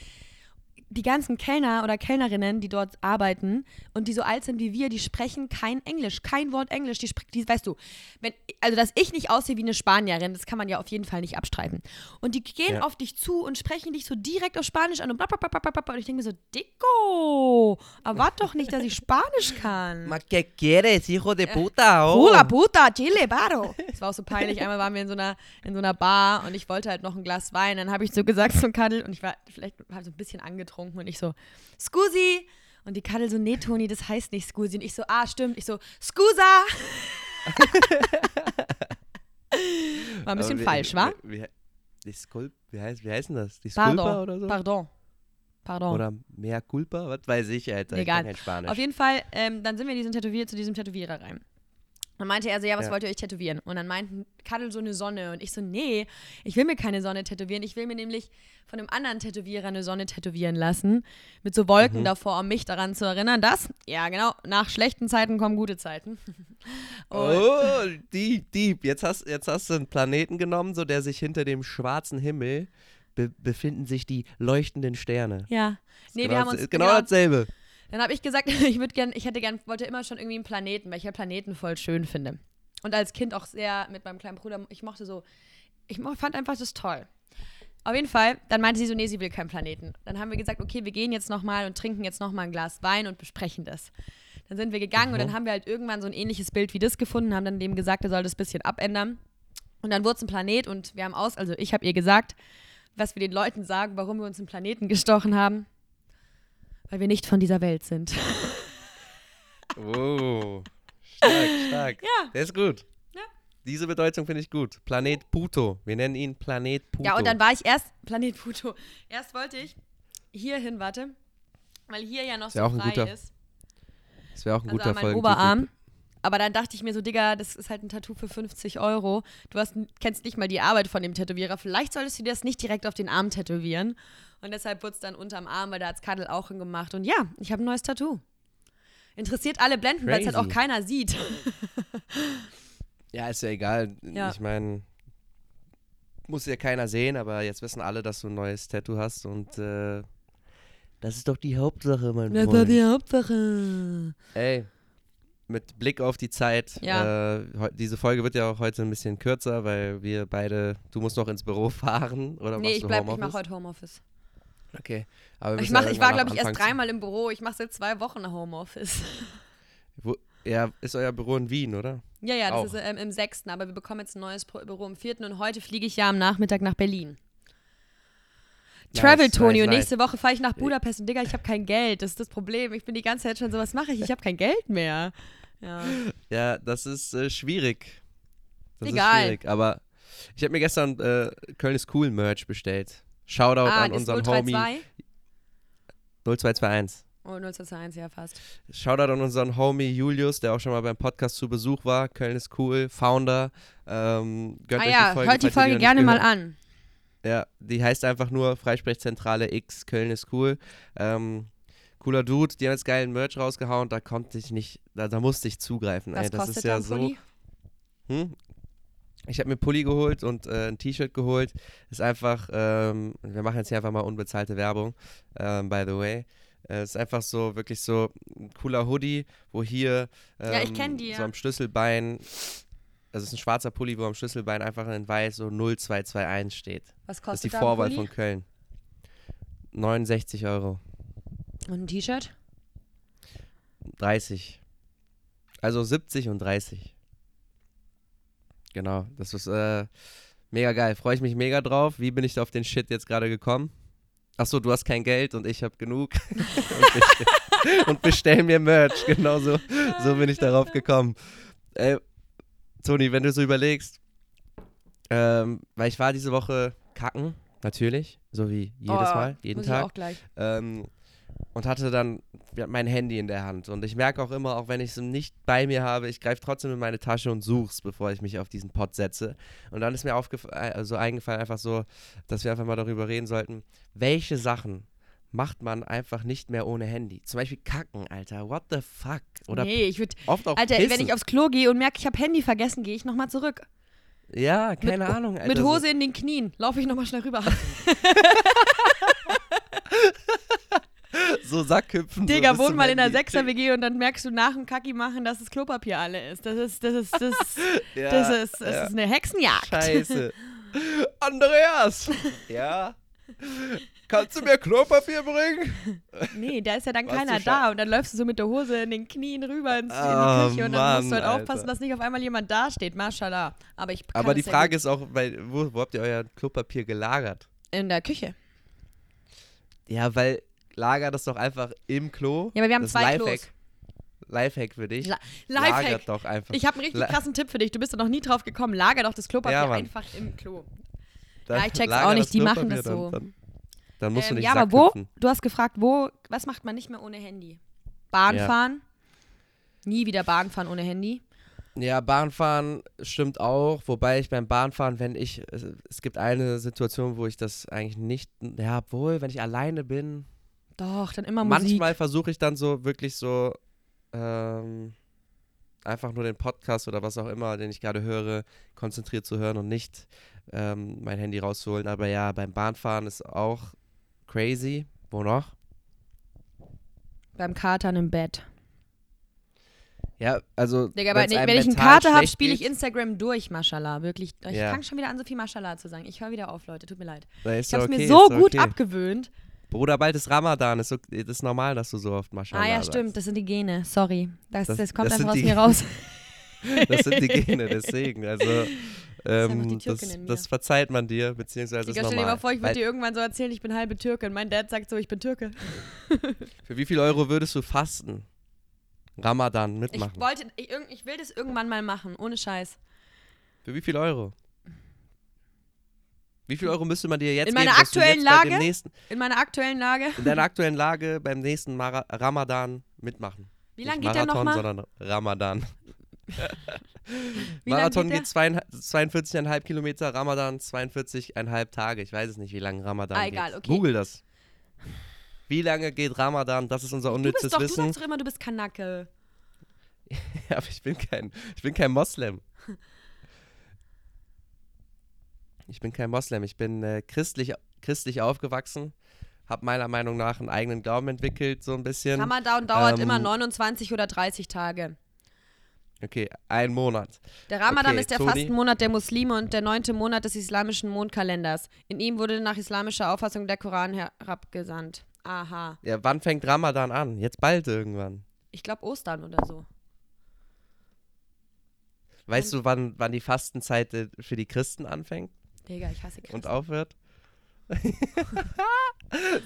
die ganzen Kellner oder Kellnerinnen, die dort arbeiten und die so alt sind wie wir, die sprechen kein Englisch, kein Wort Englisch. Die, spre- die weißt du, wenn, also dass ich nicht aussehe wie eine Spanierin, das kann man ja auf jeden Fall nicht abstreiten. Und die gehen Ja. auf dich zu und sprechen dich so direkt auf Spanisch an und bla bla bla bla bla. Und ich denke mir so, Dico, erwart doch nicht, dass ich Spanisch kann. Ma que quieres, hijo de puta? Oh. Hola puta, chile, baro. Das war auch so peinlich. Einmal waren wir in so einer, in so einer Bar und ich wollte halt noch ein Glas Wein. Dann habe ich so gesagt zum Kadel und ich war vielleicht so ein bisschen angetrunken und ich so, Scusi. Und die Kadel so, nee, Toni, das heißt nicht Scusi. Und ich so, ah, stimmt. Ich so, Scusa. (laughs) War ein bisschen wie- falsch, wa? Wie, wie, wie, heißt, wie heißt denn das? Disculpa Pardon. oder so? Pardon. Pardon. Oder mehr culpa? Was weiß ich, Alter. Egal. Ich. Auf jeden Fall, ähm, dann sind wir diesen Tätowier, zu diesem Tätowierer rein. Dann meinte er so, ja, was Ja. wollt ihr euch tätowieren? Und dann meinten Kadel so eine Sonne. Und ich so, nee, ich will mir keine Sonne tätowieren. Ich will mir nämlich von einem anderen Tätowierer eine Sonne tätowieren lassen. Mit so Wolken Mhm. davor, um mich daran zu erinnern, dass, ja genau, nach schlechten Zeiten kommen gute Zeiten. (laughs) Oh, Dieb, Dieb. Jetzt hast, jetzt hast du einen Planeten genommen, so der sich hinter dem schwarzen Himmel be befinden sich die leuchtenden Sterne. Ja. Nee, genau, wir haben uns. genau, dasselbe. Dann habe ich gesagt, (laughs) ich würde gern, ich hätte gern, wollte immer schon irgendwie einen Planeten, weil ich ja Planeten voll schön finde. Und als Kind auch sehr mit meinem kleinen Bruder, ich mochte so, ich fand einfach das toll. Auf jeden Fall, dann meinte sie so, nee, sie will keinen Planeten. Dann haben wir gesagt, okay, wir gehen jetzt nochmal und trinken jetzt nochmal ein Glas Wein und besprechen das. Dann sind wir gegangen und dann haben wir halt irgendwann so ein ähnliches Bild wie das gefunden, haben dann dem gesagt, er soll das ein bisschen abändern. Und dann wurde es ein Planet und wir haben aus, also ich habe ihr gesagt, was wir den Leuten sagen, warum wir uns einen Planeten gestochen haben. Weil wir nicht von dieser Welt sind. (laughs) Oh, stark, stark. Ja. Der ist gut. Ja. Diese Bedeutung finde ich gut. Planet Puto. Wir nennen ihn Planet Puto. Ja, und dann war ich erst, Planet Pluto, erst wollte ich hier hin, warte, weil hier ja noch Ist so ja frei guter ist. Das wäre auch ein Also guter Folgentitel. Oberarm. Aber dann dachte ich mir so, Digga, das ist halt ein Tattoo für 50 Euro. Du hast, kennst nicht mal die Arbeit von dem Tätowierer. Vielleicht solltest du dir das nicht direkt auf den Arm tätowieren. Und deshalb wurde es dann unterm Arm, weil da hat Kadel auch hingemacht. Und ja, ich habe ein neues Tattoo. Interessiert alle Blenden, weil es halt auch keiner sieht. (laughs) Ja, ist ja egal. Ja. Ich meine, muss ja keiner sehen, aber jetzt wissen alle, dass du ein neues Tattoo hast und äh, das ist doch die Hauptsache, mein Das war Freund. die Hauptsache. Ey, mit Blick auf die Zeit, Ja. äh, diese Folge wird ja auch heute ein bisschen kürzer, weil wir beide, du musst noch ins Büro (laughs) fahren oder Nee, ich bleib, ich Homeoffice? mache heute Homeoffice. Okay, aber Ich, mach, ja ich war, glaube ich, erst dreimal im Büro. Ich mache seit zwei Wochen Homeoffice. (laughs) Wo, ja, ist euer Büro in Wien, oder? Ja, ja, das Auch. ist ähm, im sechsten, aber wir bekommen jetzt ein neues Büro im vierten und heute fliege ich ja am Nachmittag nach Berlin. Nice, Travel, Toni, nice, und nice. nächste Woche fahre ich nach Budapest und Digga, ich habe kein Geld. Das ist das Problem. Ich bin die ganze Zeit schon so, was mache ich? Ich habe kein Geld mehr. Ja. Ja, das ist äh, schwierig. Das Egal. ist schwierig, aber ich habe mir gestern äh, Köln ist cool Merch bestellt. Shoutout ah, an unseren 032? Homie 0221. Oh, 021, ja, fast. Shoutout an unseren Homie Julius, der auch schon mal beim Podcast zu Besuch war. Köln ist cool, Founder. Ähm, Ah ja, die Folge, hört die Folge gerne mal an. Ja, die heißt einfach nur Freisprechzentrale X, Köln ist cool. Ähm, cooler Dude, die haben jetzt geilen Merch rausgehauen, da konnte ich nicht, da, da musste ich zugreifen. Was ey, das kostet ist ja so. Hm? Ich habe mir Pulli geholt und äh, ein T-Shirt geholt. Ist einfach, ähm, wir machen jetzt hier einfach mal unbezahlte Werbung, ähm, by the way. Äh, ist einfach so, wirklich so ein cooler Hoodie, wo hier ähm, Ja, die, so am Schlüsselbein, also es ist ein schwarzer Pulli, wo am Schlüsselbein einfach in weiß so 0221 steht. Was Das ist kostet die Vorwahl von Köln. 69 Euro. Und ein T-Shirt? 30. Also 70 und 30. Genau, das ist äh, mega geil. Freue ich mich mega drauf. Wie bin ich da auf den Shit jetzt gerade gekommen? Achso, du hast kein Geld und ich habe genug. (laughs) und, bestell, und bestell mir Merch. Genau so, so bin ich darauf gekommen. Äh, Toni, wenn du so überlegst, ähm, weil ich war diese Woche kacken, natürlich, so wie jedes Oh, Mal, jeden Tag. Ich auch gleich. Ähm, und hatte dann mein Handy in der Hand. Und ich merke auch immer, auch wenn ich es nicht bei mir habe, ich greife trotzdem in meine Tasche und such's, bevor ich mich auf diesen Pod setze. Und dann ist mir äh, also eingefallen, einfach so, dass wir einfach mal darüber reden sollten, welche Sachen macht man einfach nicht mehr ohne Handy. Zum Beispiel kacken, Alter. What the fuck? Oder nee, ich würde. oft auch Alter, pissen. wenn ich aufs Klo gehe und merke, ich habe Handy vergessen, gehe ich nochmal zurück. Ja, keine mit, Ahnung, Alter. Mit Hose in den Knien laufe ich nochmal schnell rüber. (laughs) So Sackhüpfen. Digga, so wohn mal in der Handy. 6er-WG und dann merkst du nach dem Kacki machen, dass das Klopapier alle ist. Das ist, das ist, das, (laughs) Ja, das ist, das ja. ist eine Hexenjagd. Scheiße. Andreas! (laughs) Ja? Kannst du mir Klopapier bringen? (laughs) Nee, da ist ja dann Was keiner da und dann läufst du so mit der Hose in den Knien rüber ins, Ah, in die Küche und dann musst du Mann, halt aufpassen, Alter. dass nicht auf einmal jemand da steht. Mashallah. Aber ich Aber die Frage ist auch, weil, wo, wo habt ihr euer Klopapier gelagert? In der Küche. Ja, weil lager das doch einfach im Klo. Ja, aber wir haben das zwei Lifehack. Klos. Lifehack für dich. La- Lifehack. Lagert doch einfach. Ich habe einen richtig La- krassen Tipp für dich. Du bist da noch nie drauf gekommen. Lager doch das Klopapier Ja, Mann. einfach im Klo. Dann Ja, ich check's auch nicht, die machen das so. Dann, dann, dann musst du Ähm, nicht ja, aber wo? Du hast gefragt, wo, was macht man nicht mehr ohne Handy? Bahn Ja. fahren? Nie wieder Bahn fahren ohne Handy. Ja, Bahnfahren stimmt auch, wobei ich beim Bahnfahren, wenn ich, es, es gibt eine Situation, wo ich das eigentlich nicht, ja, obwohl, wenn ich alleine bin, Doch, dann immer Musik. manchmal versuche ich dann so wirklich so ähm, einfach nur den Podcast oder was auch immer, den ich gerade höre, konzentriert zu hören und nicht ähm, mein Handy rauszuholen. Aber ja, beim Bahnfahren ist auch crazy. Wo noch? Beim Katern im Bett. Ja, also Digga, aber wenn ich einen Kater habe, spiele ich Instagram durch, Mashallah. Wirklich. Ich Ja. fange schon wieder an, so viel Mashallah zu sagen. Ich höre wieder auf, Leute. Tut mir leid. Ich habe es okay, mir so gut okay. abgewöhnt. Bruder, bald ist Ramadan. Ist, okay, ist normal, dass du so oft Maschallah Ah ja, sagst. stimmt. Das sind die Gene. Sorry. Das, das, Das- kommt das einfach aus die- mir (laughs) raus. Das sind die Gene, (laughs) deswegen. Also, ähm, das, das verzeiht man dir, beziehungsweise Digga, stell dir mal vor, ich würde dir irgendwann so erzählen, ich bin halbe Türkin. Mein Dad sagt so, ich bin Türke. (laughs) Für wie viel Euro würdest du fasten? Ramadan Ich mitmachen. wollte, ich, ich will das irgendwann mal machen, ohne Scheiß. Für wie viel Euro? Wie viel Euro müsste man dir jetzt In geben, meiner du aktuellen Lage? nächsten, In meiner aktuellen Lage. in deiner aktuellen Lage beim nächsten Mara Ramadan mitmachen? Wie lang Nicht geht der nochmal? sondern Ramadan. (laughs) Wie Marathon geht geht zweieinhalb- 42,5 Kilometer, Ramadan 42,5 Tage. Ich weiß es nicht, wie lange Ramadan Ah, geht. egal, okay. Google das. Wie lange geht Ramadan? Das ist unser Du unnützes bist doch, du Wissen. sagst doch immer, du bist Kanake. (laughs) Ja, aber ich bin kein, ich bin kein Moslem. (laughs) Ich bin kein Moslem. Ich bin äh, christlich, christlich aufgewachsen. Habe meiner Meinung nach einen eigenen Glauben entwickelt, so ein bisschen. Ramadan dauert Ähm, immer 29 oder 30 Tage. Okay, ein Monat. Der Ramadan okay, ist der Toni. Fastenmonat der Muslime und der neunte Monat des islamischen Mondkalenders. In ihm wurde nach islamischer Auffassung der Koran herabgesandt. Aha. Ja, wann fängt Ramadan an? Jetzt bald irgendwann. Ich glaube Ostern oder so. Weißt du, wann, wann die Fastenzeit äh, für die Christen anfängt Digga, ich hasse und Christen. aufhört? (laughs)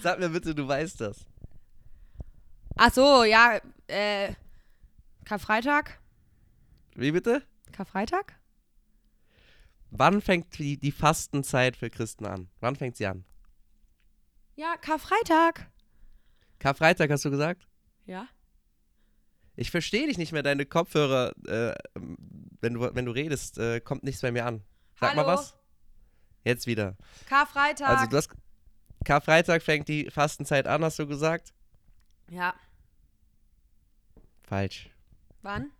Sag mir bitte, du weißt das. Ach so, ja, äh, Karfreitag? Wie bitte? Karfreitag? Wann fängt die, die Fastenzeit für Christen an? Wann fängt sie an? Ja, Karfreitag. Karfreitag hast du gesagt? Ja. Ich verstehe dich nicht mehr, deine Kopfhörer, äh, wenn, du, wenn du redest, äh, kommt nichts bei mir an. Sag mal Hallo? was. Jetzt wieder. Karfreitag. Also du hast Karfreitag fängt die Fastenzeit an, hast du gesagt? ja. Falsch. Wann?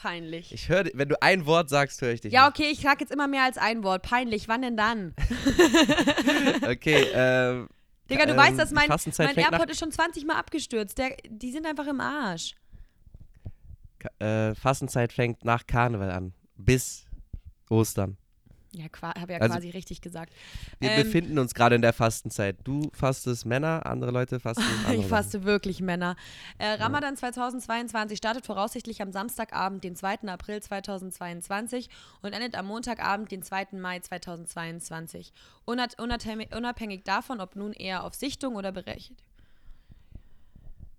Peinlich. Ich höre, wenn du ein Wort sagst, höre ich dich ja, nicht. okay, ich sag jetzt immer mehr als ein Wort. Peinlich. Wann denn dann? (laughs) Okay, ähm, Digga, du Ähm, weißt, dass mein, mein AirPod ist schon 20 Mal abgestürzt. Der, die sind einfach im Arsch. Ka- äh, Fastenzeit fängt nach Karneval an. Bis Ostern. Ja, habe ja Also- quasi richtig gesagt. Wir Ähm, befinden uns gerade in der Fastenzeit. Du fastest Männer, andere Leute fasten (laughs) andere Ich faste wirklich Männer. Äh, Ramadan 2022 startet voraussichtlich am Samstagabend, den 2. April 2022 und endet am Montagabend, den 2. Mai 2022. Unat unabhängig, davon, ob nun eher auf Sichtung oder berechnet.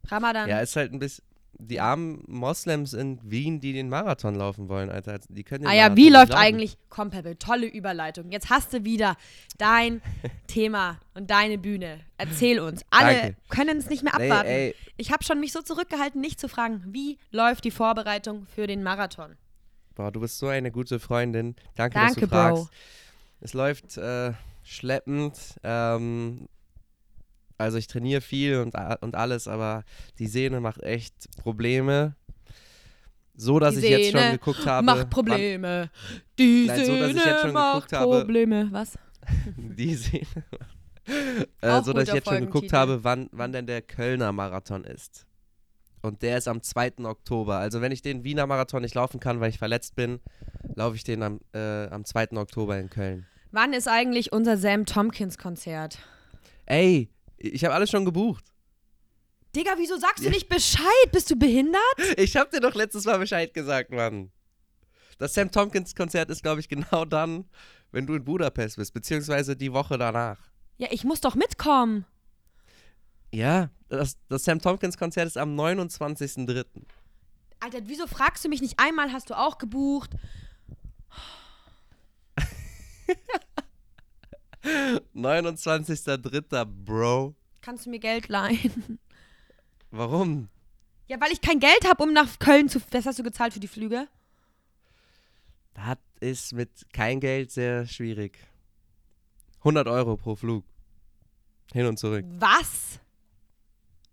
Ramadan. Ja, ist halt ein bisschen. Die armen Moslems in Wien, die den Marathon laufen wollen, Alter. Die können den ah ja, Marathon wie läuft laufen. eigentlich. Peppe, tolle Überleitung. Jetzt hast du wieder dein (laughs) Thema und deine Bühne. Erzähl uns. Alle können es nicht mehr abwarten. ey, Ich habe schon mich so zurückgehalten, nicht zu fragen, wie läuft die Vorbereitung für den Marathon? boah, du bist so eine gute Freundin. Danke, Danke, dass du fragst. Bro. Es läuft äh, schleppend. Ähm, also ich trainiere viel und, und alles, aber die Sehne macht echt Probleme. So, dass Die ich jetzt schon geguckt habe. Macht Probleme. Die Nein, so, dass ich Sehne jetzt schon macht habe. Probleme. Was? Wann, (laughs) die Sehne. (laughs) äh, so, dass ich jetzt schon geguckt Folgentitel. habe, wann, wann denn der Kölner Marathon ist. Und der ist am 2. Oktober. Also wenn ich den Wiener Marathon nicht laufen kann, weil ich verletzt bin, laufe ich den am, äh, am 2. Oktober in Köln. Wann ist eigentlich unser Sam Tompkins Konzert? Ey, ich habe alles schon gebucht. Digga, wieso sagst du nicht Bescheid? Bist du behindert? Ich habe dir doch letztes Mal Bescheid gesagt, Mann. Das Sam Tompkins Konzert ist, glaube ich, genau dann, wenn du in Budapest bist, beziehungsweise die Woche danach. Ja, ich muss doch mitkommen. Ja, das, das Sam Tompkins Konzert ist am 29.03. Alter, wieso fragst du mich nicht einmal? Hast du auch gebucht? (laughs) 29.03. Bro. Kannst du mir Geld leihen? Warum? Ja, weil ich kein Geld habe, um nach Köln zu. Was hast du gezahlt für die Flüge? Das ist mit kein Geld sehr schwierig. 100 Euro pro Flug. Hin und zurück. Was?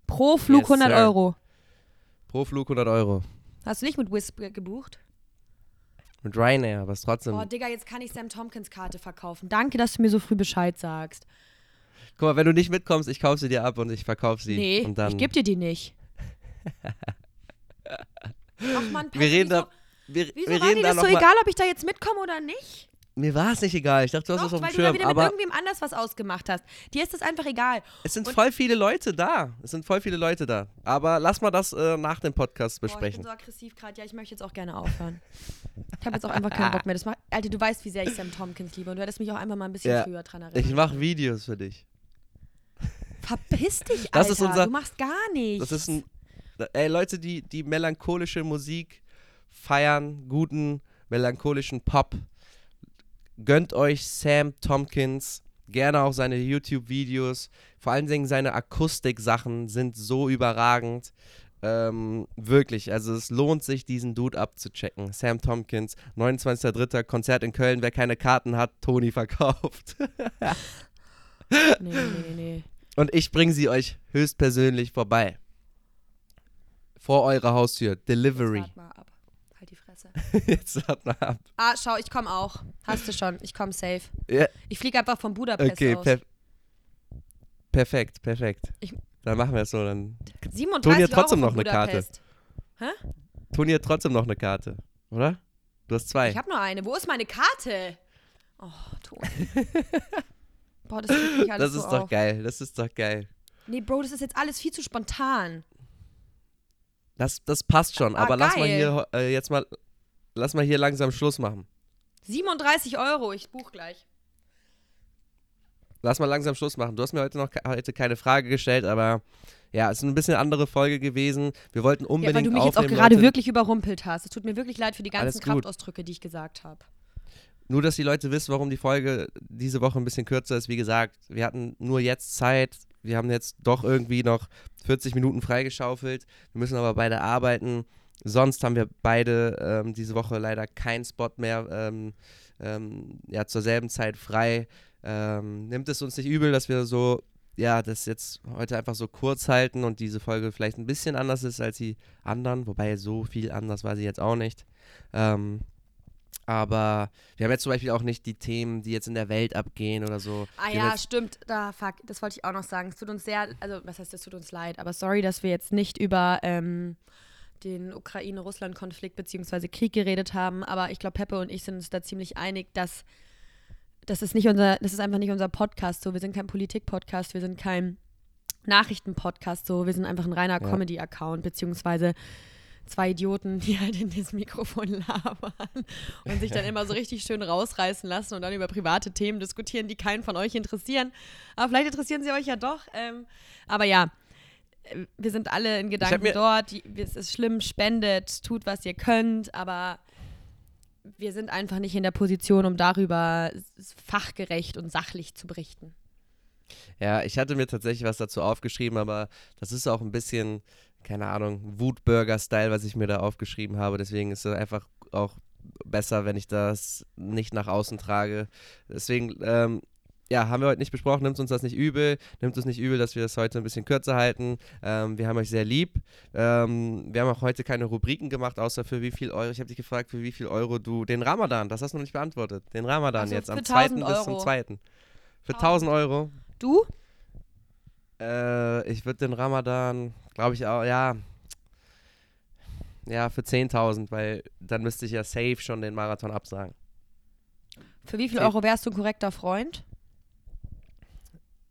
Pro Flug Yes, 100 sir. Euro. Pro Flug 100 Euro. Hast du nicht mit Wisp gebucht? Mit Ryanair, aber es trotzdem. Oh, Digga, jetzt kann ich Sam Tompkins Karte verkaufen. Danke, dass du mir so früh Bescheid sagst. Guck mal, wenn du nicht mitkommst, ich kaufe sie dir ab und ich verkaufe sie. Nee, und dann, ich geb dir die nicht. (laughs) Ach man, wir reden da. Wir, wieso wir war reden dir da das so noch egal, ob ich da jetzt mitkomme oder nicht? Mir war es nicht egal. Ich dachte, du hast es Doch, auf weil dem du da Schirm. wieder mit irgendwem anders was ausgemacht hast. Dir ist das einfach egal. es sind und- voll viele Leute da. Es sind voll viele Leute da. Aber lass mal das äh, nach dem Podcast Boah, ich besprechen. bin so aggressiv gerade. Ja, ich möchte jetzt auch gerne aufhören. Ich habe jetzt auch einfach keinen Bock mehr. Das macht, Alter, du weißt, wie sehr ich Sam Tompkins liebe und du hättest mich auch einfach mal ein bisschen Ja. früher dran erinnert. ich mache Videos für dich. Verpiss dich, Alter. Unser- du machst gar nichts. Das ist ein. Ey, Leute, die, die melancholische Musik feiern, guten melancholischen Pop, gönnt euch Sam Tompkins. Gerne auch seine YouTube-Videos. Vor allen Dingen seine Akustik-Sachen sind so überragend. Ähm, wirklich, also es lohnt sich, diesen Dude abzuchecken. Sam Tompkins, 29.03. Konzert in Köln. Wer keine Karten hat, Toni verkauft. (laughs) Nee, nee, nee. Und ich bringe sie euch höchstpersönlich vorbei. Vor eurer Haustür. Delivery. Jetzt mal ab. Fresse. (laughs) Jetzt wart mal ab. Ah, schau, ich komme auch. Hast du schon. Ich komme safe. Ja, Ich fliege einfach von Budapest okay, aus. per perfekt, perfekt. Ich- Dann machen wir es so. Dann 37 Toni hat trotzdem Euro noch eine Karte. Budapest. Toni hat trotzdem noch eine Karte, oder? Du hast zwei. Ich habe nur eine. Wo ist meine Karte? Oh, Toni. (laughs) Boah, das mich alles das ist so doch auf. geil. Das ist doch geil. Nee, Bro, das ist jetzt alles viel zu spontan. Das, das passt schon. Ah, aber lass mal geil. hier äh, jetzt mal, lass mal hier langsam Schluss machen. 37 Euro, ich buch gleich. Lass mal langsam Schluss machen. Du hast mir heute noch ke- heute keine Frage gestellt, aber ja, es ist ein bisschen andere Folge gewesen. Wir wollten Ja, unbedingt weil du mich jetzt auch gerade Leute. wirklich überrumpelt hast. Es tut mir wirklich leid für die ganzen. Kraftausdrücke, die ich gesagt habe. Nur, dass die Leute wissen, warum die Folge diese Woche ein bisschen kürzer ist. Wie gesagt, wir hatten nur jetzt Zeit. Wir haben jetzt doch irgendwie noch 40 Minuten freigeschaufelt. Wir müssen aber beide arbeiten. Sonst haben wir beide ähm, diese Woche leider keinen Spot mehr ähm, ähm, ja, zur selben Zeit frei. Ähm, nimmt es uns nicht übel, dass wir so, ja, das jetzt heute einfach so kurz halten und diese Folge vielleicht ein bisschen anders ist als die anderen. Wobei so viel anders war sie jetzt auch nicht. Ähm, aber wir haben jetzt zum Beispiel auch nicht die Themen, die jetzt in der Welt abgehen oder so. Ah Wir ja, stimmt. Da, fuck, das wollte ich auch noch sagen. Es tut uns sehr, also was heißt, es tut uns leid, aber sorry, dass wir jetzt nicht über ähm, den Ukraine-Russland-Konflikt bzw. Krieg geredet haben. Aber ich glaube, Peppe und ich sind uns da ziemlich einig, dass das ist nicht unser, das ist einfach nicht unser Podcast so. Wir sind kein Politik-Podcast, wir sind kein Nachrichten-Podcast so. Wir sind einfach ein reiner Ja. Comedy-Account, beziehungsweise zwei Idioten, die halt in das Mikrofon labern und sich dann immer so richtig schön rausreißen lassen und dann über private Themen diskutieren, die keinen von euch interessieren. Aber vielleicht interessieren sie euch ja doch. Ähm, aber ja, wir sind alle in Gedanken dort. Es ist schlimm, spendet, tut, was ihr könnt, aber wir sind einfach nicht in der Position, um darüber fachgerecht und sachlich zu berichten. Ja, ich hatte mir tatsächlich was dazu aufgeschrieben, aber das ist auch ein bisschen, keine Ahnung, Wutburger-Style, was ich mir da aufgeschrieben habe. Deswegen ist es einfach auch besser, wenn ich das nicht nach außen trage. Deswegen, ähm, ja, haben wir heute nicht besprochen. Nimmt uns das nicht übel. Nimmt uns nicht übel, dass wir das heute ein bisschen kürzer halten. Ähm, wir haben euch sehr lieb. Ähm, wir haben auch heute keine Rubriken gemacht, außer für wie viel Euro. Ich habe dich gefragt, für wie viel Euro du den Ramadan, das hast du noch nicht beantwortet. Den Ramadan Also jetzt am 1000 2. bis zum Euro. 2. Für 1000 Euro. Du? Äh, ich würde den Ramadan, glaube ich auch, ja. Ja, für 10.000, weil dann müsste ich ja safe schon den Marathon absagen. Für wie viel Euro wärst du ein korrekter Freund?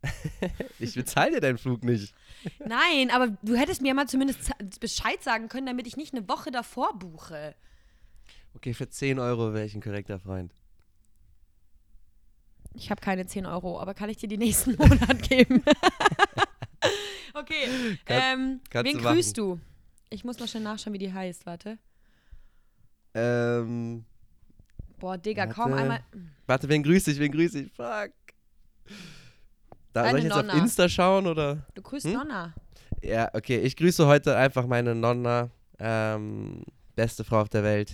(laughs) Ich bezahle dir deinen Flug nicht. Nein, aber du hättest mir ja mal zumindest Bescheid sagen können, damit ich nicht eine Woche davor buche. Okay, für 10 Euro wäre ich ein korrekter Freund. Ich habe keine 10 Euro, aber kann ich dir die nächsten (laughs) Monat geben? (laughs) okay. ähm, kannst wen du grüßt du? Ich muss mal schnell nachschauen, wie die heißt. Warte. Ähm, Boah, Digga, kaum Warte. einmal. warte, wen grüße ich, wen grüße ich? Fuck. Da soll Deine ich jetzt auf Nonna. Insta schauen oder? Du grüßt Hm? Nonna. Ja, okay, ich grüße heute einfach meine Nonna. Ähm, beste Frau auf der Welt.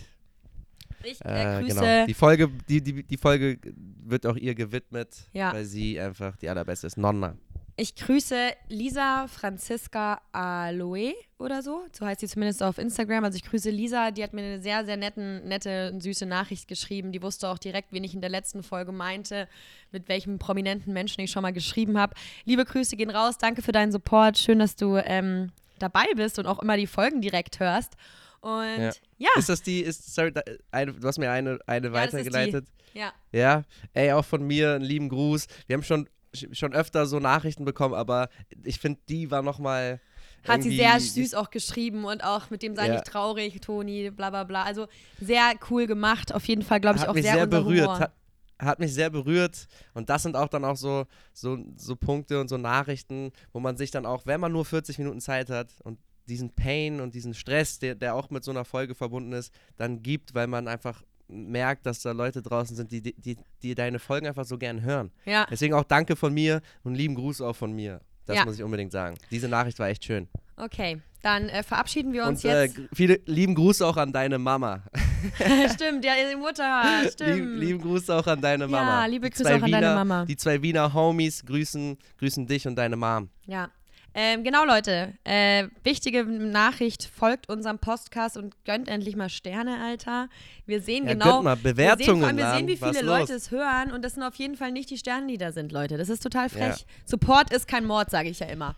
Ich äh, Äh, grüße. genau. Die Folge, die, die, die Folge wird auch ihr gewidmet, Ja. weil sie einfach die allerbeste ist. Nonna. Ich grüße Lisa Franziska Aloe oder so. So heißt sie zumindest auf Instagram. Also ich grüße Lisa, die hat mir eine sehr, sehr netten, nette süße Nachricht geschrieben. Die wusste auch direkt, wen ich in der letzten Folge meinte, mit welchem prominenten Menschen ich schon mal geschrieben habe. Liebe Grüße gehen raus, danke für deinen Support. Schön, dass du ähm, dabei bist und auch immer die Folgen direkt hörst. Und Ja. ja, Ist das die, ist, sorry, eine, du hast mir eine, eine Ja, weitergeleitet. ja. Ja, ey, auch von mir einen lieben Gruß. Wir haben schon, schon öfter so Nachrichten bekommen, aber ich finde, die war nochmal. Hat sie sehr süß auch geschrieben und auch mit dem sei Ja. nicht traurig, Toni, bla bla bla. Also sehr cool gemacht. Auf jeden Fall, glaube ich, auch sehr, sehr berührt. Humor. Hat, hat mich sehr berührt. Und das sind auch dann auch so, so, so Punkte und so Nachrichten, wo man sich dann auch, wenn man nur 40 Minuten Zeit hat und diesen Pain und diesen Stress, der, der auch mit so einer Folge verbunden ist, dann gibt, weil man einfach merkt, dass da Leute draußen sind, die, die, die, deine Folgen einfach so gern hören. Ja, Deswegen auch danke von mir und lieben Gruß auch von mir. Das Ja. muss ich unbedingt sagen. Diese Nachricht war echt schön. okay. Dann äh, verabschieden wir uns Und äh, jetzt. g- viele lieben Gruß auch an deine Mama. (laughs) stimmt, ja, die Mutter, Lieb, stimmt. lieben Gruß auch an deine Mama. Ja, liebe Grüße auch an deine Wiener, Mama. Die zwei Wiener Homies grüßen, grüßen dich und deine Mom. Ja. Ähm, genau, Leute. Äh, wichtige Nachricht: folgt unserem Podcast und gönnt endlich mal Sterne, Alter. Wir sehen Ja, genau. mal wir sehen, Bewertungen. vor allem, wir sehen, wie viele los? Leute es hören und das sind auf jeden Fall nicht die Sterne, die da sind, Leute. Das ist total frech. Ja. Support ist kein Mord, sage ich ja immer.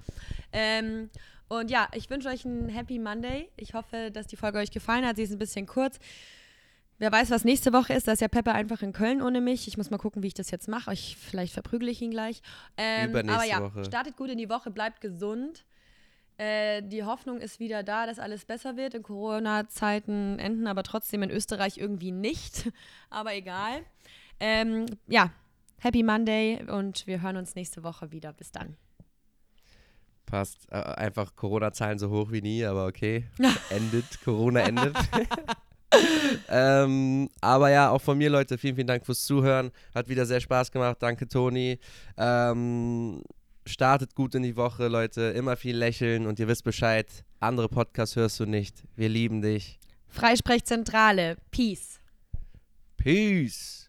Ähm, und ja, ich wünsche euch einen Happy Monday. Ich hoffe, dass die Folge euch gefallen hat. Sie ist ein bisschen kurz. Wer weiß, was nächste Woche ist. Da ist ja Peppe einfach in Köln ohne mich. Ich muss mal gucken, wie ich das jetzt mache. Ich, vielleicht verprügel ich ihn gleich. Ähm, Übernächste aber ja, Woche. startet gut in die Woche, bleibt gesund. Äh, die Hoffnung ist wieder da, dass alles besser wird. In Corona-Zeiten enden aber trotzdem in Österreich irgendwie nicht. (laughs) Aber egal. Ähm, ja, Happy Monday und wir hören uns nächste Woche wieder. Bis dann. Passt. Äh, einfach Corona-Zahlen so hoch wie nie, aber okay. (laughs) endet. Corona endet. (laughs) ähm, aber ja, auch von mir, Leute, vielen, vielen Dank fürs Zuhören. Hat wieder sehr Spaß gemacht. Danke, Toni. Ähm, startet gut in die Woche, Leute. Immer viel lächeln und ihr wisst Bescheid. Andere Podcasts hörst du nicht. Wir lieben dich. Freisprechzentrale. Peace. Peace.